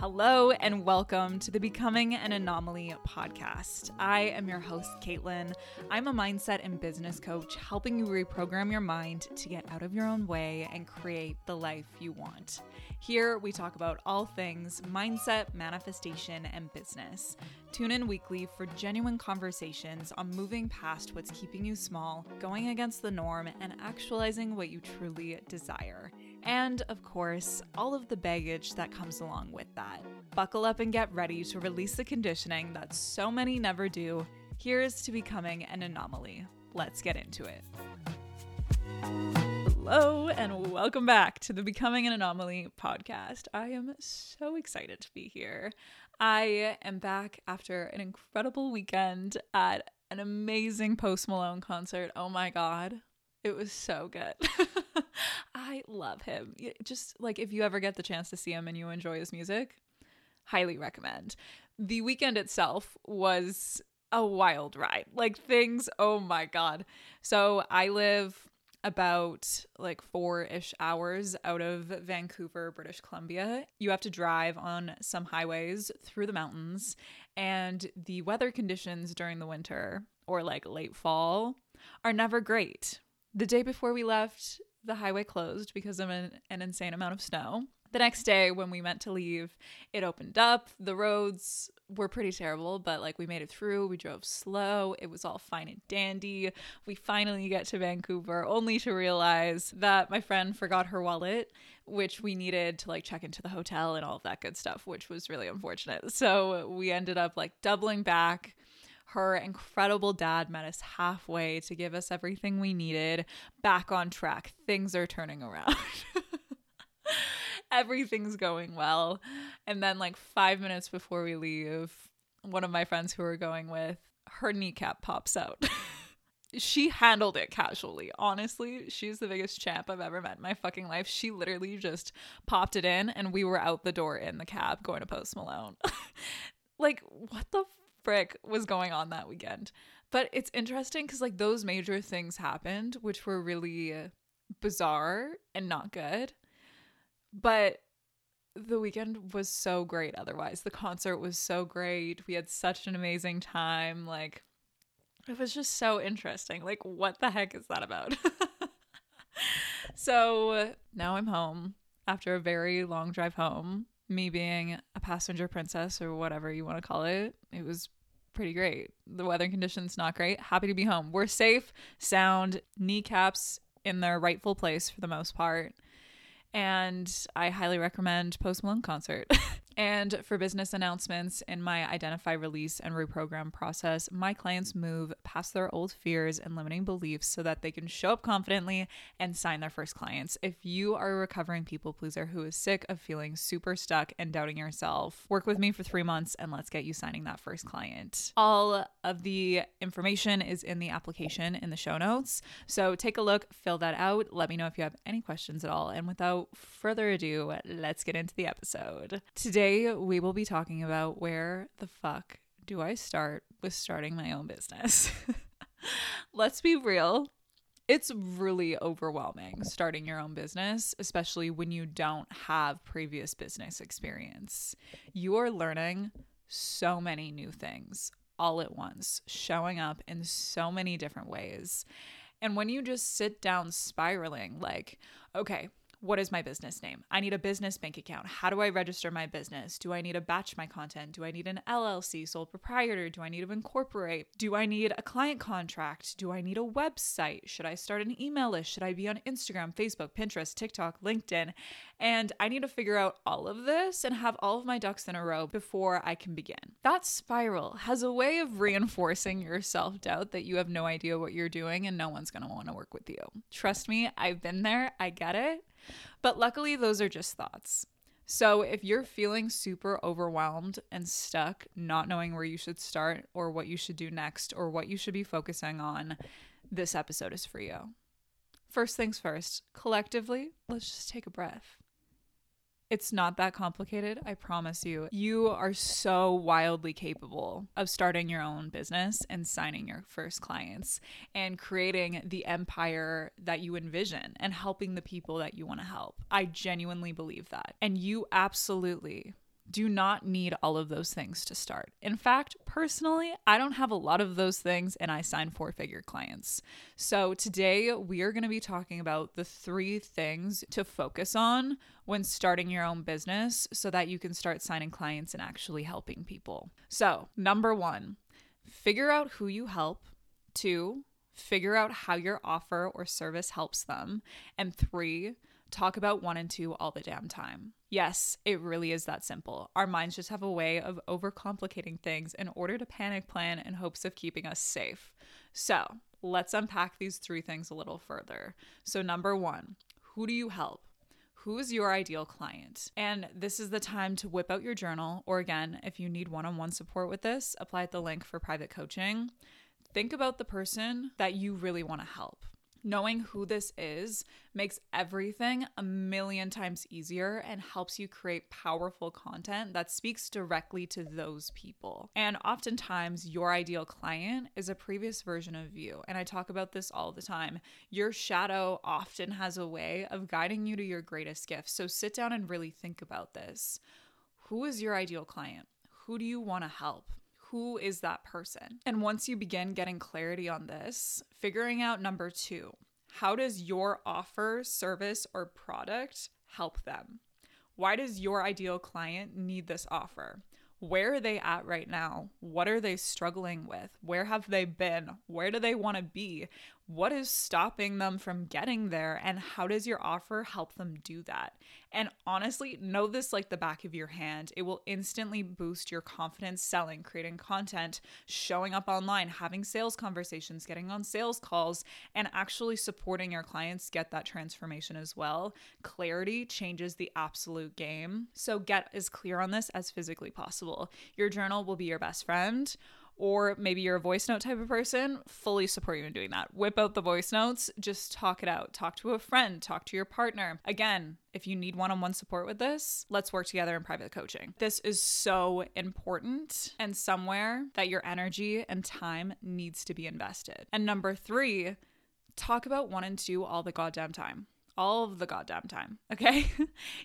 Hello and welcome to the Becoming an Anomaly podcast. I am your host, Caitlin. I'm a mindset and business coach helping you reprogram your mind to get out of your own way and create the life you want. Here we talk about all things mindset, manifestation, and business. Tune in weekly for genuine conversations on moving past what's keeping you small, going against the norm, and actualizing what you truly desire. And of course, all of the baggage that comes along with that. Buckle up and get ready to release the conditioning that so many never do. Here's to becoming an anomaly. Let's get into it. Hello, and welcome back to the Becoming an Anomaly podcast. I am so excited to be here. I am back after an incredible weekend at an amazing Post Malone concert. Oh my God, it was so good. I love him. Just like if you ever get the chance to see him and you enjoy his music, highly recommend. The weekend itself was a wild ride. Like things, oh my God. So I live about like four ish hours out of Vancouver, British Columbia. You have to drive on some highways through the mountains, and the weather conditions during the winter or like late fall are never great. The day before we left, the highway closed because of an, an insane amount of snow. The next day, when we meant to leave, it opened up. The roads were pretty terrible, but like we made it through. We drove slow. It was all fine and dandy. We finally get to Vancouver, only to realize that my friend forgot her wallet, which we needed to like check into the hotel and all of that good stuff, which was really unfortunate. So we ended up like doubling back her incredible dad met us halfway to give us everything we needed. Back on track. Things are turning around. Everything's going well. And then, like, five minutes before we leave, one of my friends who we're going with, her kneecap pops out. she handled it casually. Honestly, she's the biggest champ I've ever met in my fucking life. She literally just popped it in and we were out the door in the cab going to Post Malone. like, what the frick was going on that weekend. But it's interesting because, like, those major things happened, which were really bizarre and not good. But the weekend was so great otherwise. The concert was so great. We had such an amazing time. Like, it was just so interesting. Like, what the heck is that about? so now I'm home after a very long drive home me being a passenger princess or whatever you want to call it, it was pretty great. The weather conditions not great. Happy to be home. We're safe, sound, kneecaps in their rightful place for the most part. And I highly recommend Post Malone concert. And for business announcements in my identify, release, and reprogram process, my clients move past their old fears and limiting beliefs so that they can show up confidently and sign their first clients. If you are a recovering people pleaser who is sick of feeling super stuck and doubting yourself, work with me for three months and let's get you signing that first client. All of the information is in the application in the show notes. So take a look, fill that out. Let me know if you have any questions at all. And without further ado, let's get into the episode. Today, we will be talking about where the fuck do I start with starting my own business? Let's be real. It's really overwhelming starting your own business, especially when you don't have previous business experience. You are learning so many new things all at once, showing up in so many different ways. And when you just sit down spiraling, like, okay, what is my business name? I need a business bank account. How do I register my business? Do I need to batch my content? Do I need an LLC, sole proprietor? Do I need to incorporate? Do I need a client contract? Do I need a website? Should I start an email list? Should I be on Instagram, Facebook, Pinterest, TikTok, LinkedIn? And I need to figure out all of this and have all of my ducks in a row before I can begin. That spiral has a way of reinforcing your self doubt that you have no idea what you're doing and no one's going to want to work with you. Trust me, I've been there. I get it. But luckily, those are just thoughts. So if you're feeling super overwhelmed and stuck, not knowing where you should start or what you should do next or what you should be focusing on, this episode is for you. First things first, collectively, let's just take a breath. It's not that complicated, I promise you. You are so wildly capable of starting your own business and signing your first clients and creating the empire that you envision and helping the people that you want to help. I genuinely believe that. And you absolutely do not need all of those things to start. In fact, personally, I don't have a lot of those things and I sign four figure clients. So today we are going to be talking about the three things to focus on when starting your own business so that you can start signing clients and actually helping people. So, number one, figure out who you help. Two, figure out how your offer or service helps them. And three, talk about one and two all the damn time. Yes, it really is that simple. Our minds just have a way of overcomplicating things in order to panic plan in hopes of keeping us safe. So, let's unpack these three things a little further. So, number one, who do you help? Who is your ideal client? And this is the time to whip out your journal, or again, if you need one on one support with this, apply at the link for private coaching. Think about the person that you really want to help. Knowing who this is makes everything a million times easier and helps you create powerful content that speaks directly to those people. And oftentimes, your ideal client is a previous version of you. And I talk about this all the time. Your shadow often has a way of guiding you to your greatest gifts. So sit down and really think about this. Who is your ideal client? Who do you want to help? Who is that person? And once you begin getting clarity on this, figuring out number two, how does your offer, service, or product help them? Why does your ideal client need this offer? Where are they at right now? What are they struggling with? Where have they been? Where do they want to be? What is stopping them from getting there? And how does your offer help them do that? And honestly, know this like the back of your hand. It will instantly boost your confidence selling, creating content, showing up online, having sales conversations, getting on sales calls, and actually supporting your clients get that transformation as well. Clarity changes the absolute game. So get as clear on this as physically possible. Your journal will be your best friend or maybe you're a voice note type of person, fully support you in doing that. Whip out the voice notes, just talk it out. Talk to a friend, talk to your partner. Again, if you need one on one support with this, let's work together in private coaching. This is so important and somewhere that your energy and time needs to be invested. And number three, talk about one and two all the goddamn time all of the goddamn time. Okay.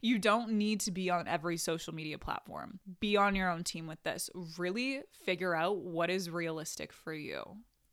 you don't need to be on every social media platform. Be on your own team with this. Really figure out what is realistic for you.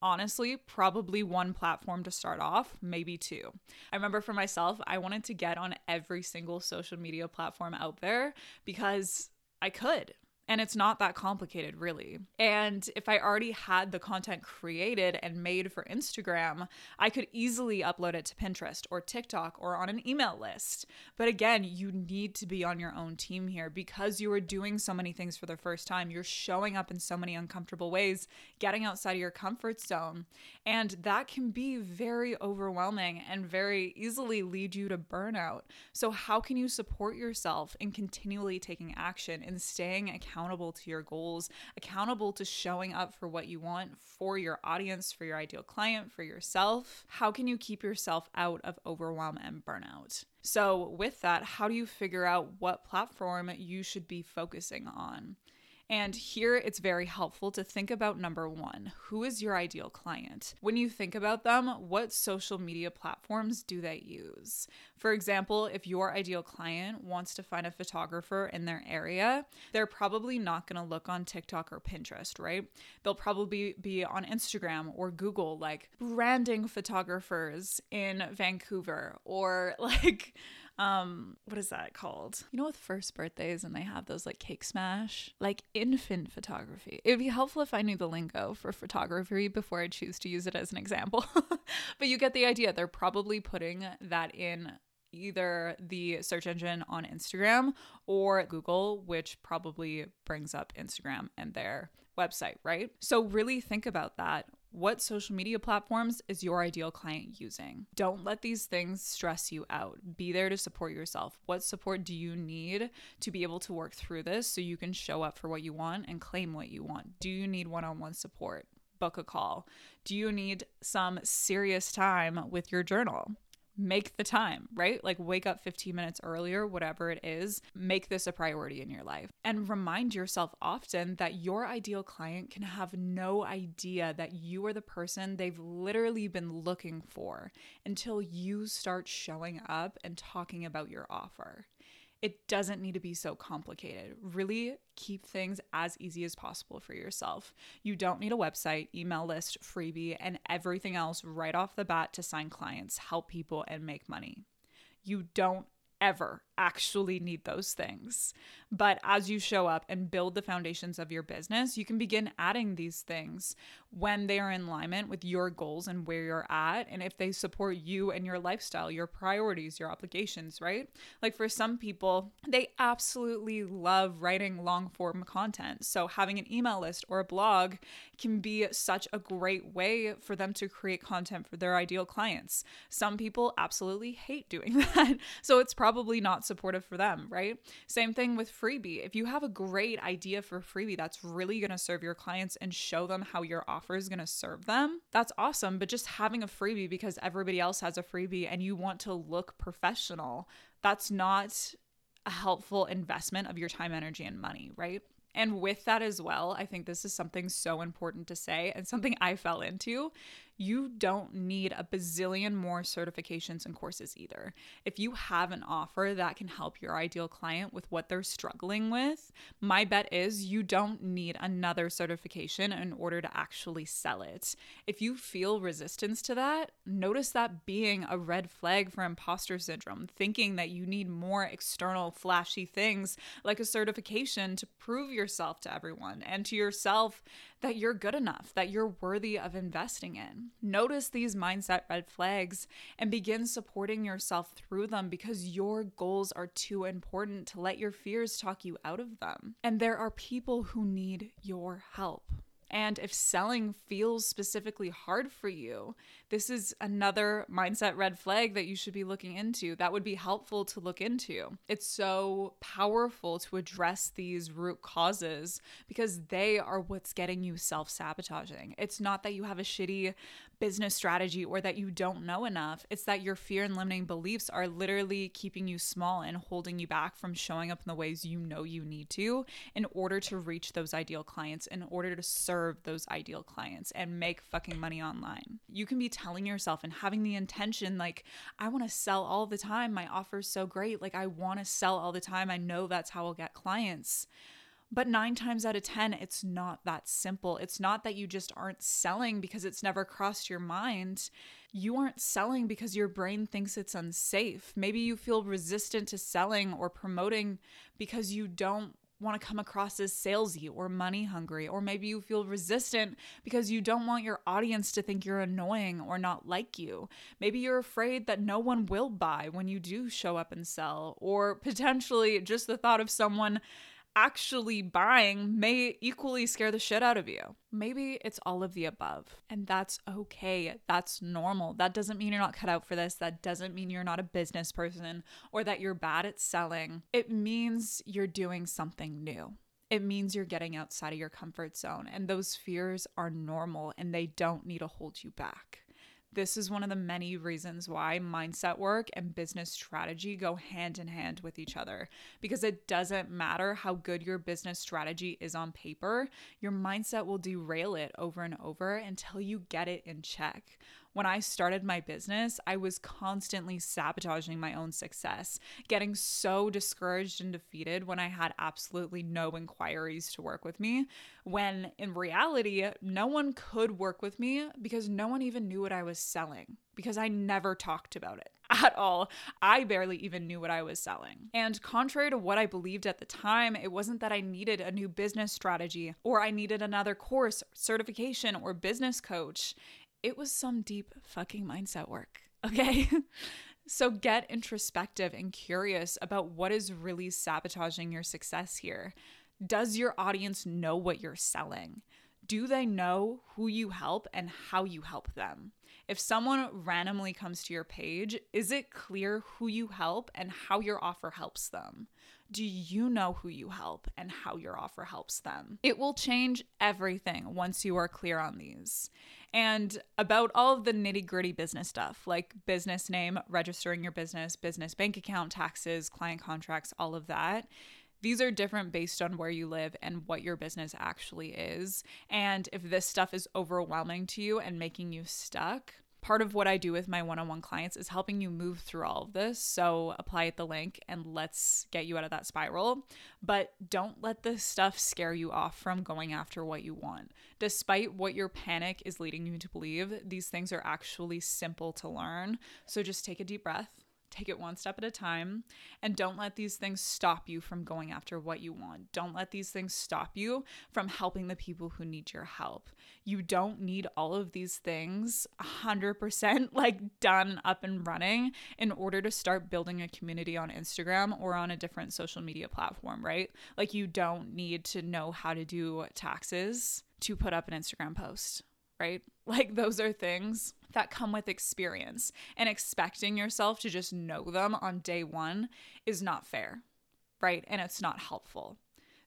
Honestly, probably one platform to start off, maybe two. I remember for myself, I wanted to get on every single social media platform out there because I could. And it's not that complicated, really. And if I already had the content created and made for Instagram, I could easily upload it to Pinterest or TikTok or on an email list. But again, you need to be on your own team here because you are doing so many things for the first time. You're showing up in so many uncomfortable ways, getting outside of your comfort zone. And that can be very overwhelming and very easily lead you to burnout. So, how can you support yourself in continually taking action and staying accountable? Accountable to your goals, accountable to showing up for what you want for your audience, for your ideal client, for yourself? How can you keep yourself out of overwhelm and burnout? So, with that, how do you figure out what platform you should be focusing on? And here it's very helpful to think about number one who is your ideal client? When you think about them, what social media platforms do they use? For example, if your ideal client wants to find a photographer in their area, they're probably not going to look on TikTok or Pinterest, right? They'll probably be on Instagram or Google, like branding photographers in Vancouver or like um what is that called? You know with first birthdays and they have those like cake smash? Like infant photography. It would be helpful if i knew the lingo for photography before i choose to use it as an example. But you get the idea. They're probably putting that in either the search engine on Instagram or Google, which probably brings up Instagram and their website, right? So, really think about that what social media platforms is your ideal client using? Don't let these things stress you out. Be there to support yourself. What support do you need to be able to work through this so you can show up for what you want and claim what you want? Do you need one on one support? Book a call. Do you need some serious time with your journal? Make the time, right? Like wake up 15 minutes earlier, whatever it is. Make this a priority in your life. And remind yourself often that your ideal client can have no idea that you are the person they've literally been looking for until you start showing up and talking about your offer. It doesn't need to be so complicated. Really keep things as easy as possible for yourself. You don't need a website, email list, freebie, and everything else right off the bat to sign clients, help people, and make money. You don't ever actually need those things. But as you show up and build the foundations of your business, you can begin adding these things when they are in alignment with your goals and where you're at. And if they support you and your lifestyle, your priorities, your obligations, right? Like for some people, they absolutely love writing long form content. So having an email list or a blog can be such a great way for them to create content for their ideal clients. Some people absolutely hate doing that. So it's probably not supportive for them, right? Same thing with freebie. If you have a great idea for freebie that's really going to serve your clients and show them how your offer is going to serve them, that's awesome. But just having a freebie because everybody else has a freebie and you want to look professional, that's not a helpful investment of your time, energy, and money, right? And with that as well, I think this is something so important to say and something I fell into you don't need a bazillion more certifications and courses either. If you have an offer that can help your ideal client with what they're struggling with, my bet is you don't need another certification in order to actually sell it. If you feel resistance to that, notice that being a red flag for imposter syndrome, thinking that you need more external flashy things like a certification to prove yourself to everyone and to yourself that you're good enough, that you're worthy of investing in. Notice these mindset red flags and begin supporting yourself through them because your goals are too important to let your fears talk you out of them. And there are people who need your help. And if selling feels specifically hard for you, this is another mindset red flag that you should be looking into. That would be helpful to look into. It's so powerful to address these root causes because they are what's getting you self sabotaging. It's not that you have a shitty business strategy or that you don't know enough. It's that your fear and limiting beliefs are literally keeping you small and holding you back from showing up in the ways you know you need to in order to reach those ideal clients, in order to serve those ideal clients and make fucking money online. You can be telling yourself and having the intention like, I want to sell all the time. My offer's so great. Like, I want to sell all the time. I know that's how I'll get clients. But nine times out of 10, it's not that simple. It's not that you just aren't selling because it's never crossed your mind. You aren't selling because your brain thinks it's unsafe. Maybe you feel resistant to selling or promoting because you don't want to come across as salesy or money hungry, or maybe you feel resistant because you don't want your audience to think you're annoying or not like you. Maybe you're afraid that no one will buy when you do show up and sell, or potentially just the thought of someone actually buying may equally scare the shit out of you. Maybe it's all of the above, and that's okay. That's normal. That doesn't mean you're not cut out for this. That doesn't mean you're not a business person or that you're bad at selling. It means you're doing something new. It means you're getting outside of your comfort zone, and those fears are normal and they don't need to hold you back. This is one of the many reasons why mindset work and business strategy go hand in hand with each other. Because it doesn't matter how good your business strategy is on paper, your mindset will derail it over and over until you get it in check when I started my business, I was constantly sabotaging my own success, getting so discouraged and defeated when I had absolutely no inquiries to work with me. When in reality, no one could work with me because no one even knew what I was selling because I never talked about it at all. I barely even knew what I was selling. And contrary to what I believed at the time, it wasn't that I needed a new business strategy or I needed another course, certification, or business coach it was some deep fucking mindset work. Okay. so get introspective and curious about what is really sabotaging your success here. Does your audience know what you're selling? Do they know who you help and how you help them? If someone randomly comes to your page, is it clear who you help and how your offer helps them? Do you know who you help and how your offer helps them? It will change everything once you are clear on these and about all of the nitty gritty business stuff like business name, registering your business, business bank account, taxes, client contracts, all of that. These are different based on where you live and what your business actually is. And if this stuff is overwhelming to you and making you stuck, Part of what I do with my one on one clients is helping you move through all of this. So apply at the link and let's get you out of that spiral. But don't let this stuff scare you off from going after what you want. Despite what your panic is leading you to believe, these things are actually simple to learn. So just take a deep breath Take it one step at a time and don't let these things stop you from going after what you want. Don't let these things stop you from helping the people who need your help. You don't need all of these things 100% like done up and running in order to start building a community on Instagram or on a different social media platform, right? Like you don't need to know how to do taxes to put up an Instagram post right? Like those are things that come with experience, and expecting yourself to just know them on day one is not fair, right? And it's not helpful.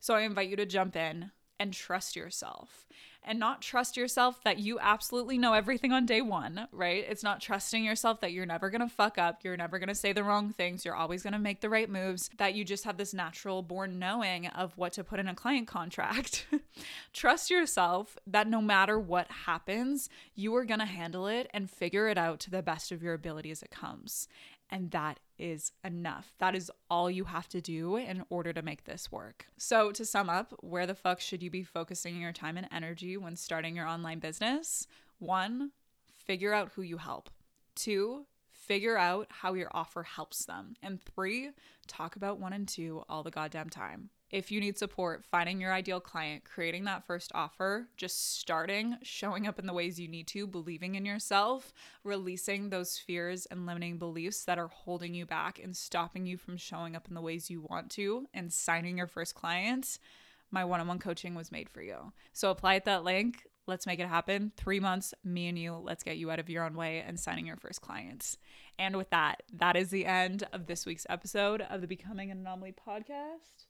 So I invite you to jump in and trust yourself and not trust yourself that you absolutely know everything on day one, right? It's not trusting yourself that you're never gonna fuck up, you're never gonna say the wrong things, you're always gonna make the right moves, that you just have this natural born knowing of what to put in a client contract. Trust yourself that no matter what happens, you are gonna handle it and figure it out to the best of your ability as it comes. And that is enough. That is all you have to do in order to make this work. So, to sum up, where the fuck should you be focusing your time and energy when starting your online business? One, figure out who you help. Two, figure out how your offer helps them. And three, talk about one and two all the goddamn time if you need support finding your ideal client, creating that first offer, just starting, showing up in the ways you need to, believing in yourself, releasing those fears and limiting beliefs that are holding you back and stopping you from showing up in the ways you want to, and signing your first client, my one on one coaching was made for you. So apply at that link. Let's make it happen. Three months, me and you, let's get you out of your own way and signing your first clients. And with that, that is the end of this week's episode of the Becoming an Anomaly podcast.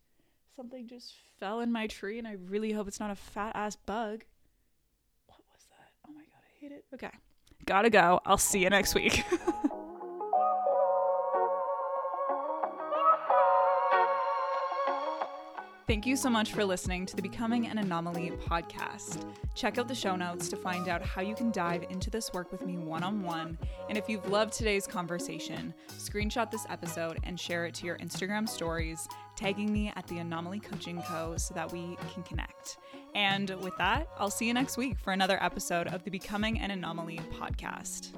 Something just fell in my tree, and I really hope it's not a fat ass bug. What was that? Oh my god, I hate it. Okay. Gotta go. I'll see you next week. Thank you so much for listening to the Becoming an Anomaly podcast. Check out the show notes to find out how you can dive into this work with me one on one. And if you've loved today's conversation, screenshot this episode and share it to your Instagram stories, tagging me at the Anomaly Coaching Co. so that we can connect. And with that, I'll see you next week for another episode of the Becoming an Anomaly podcast.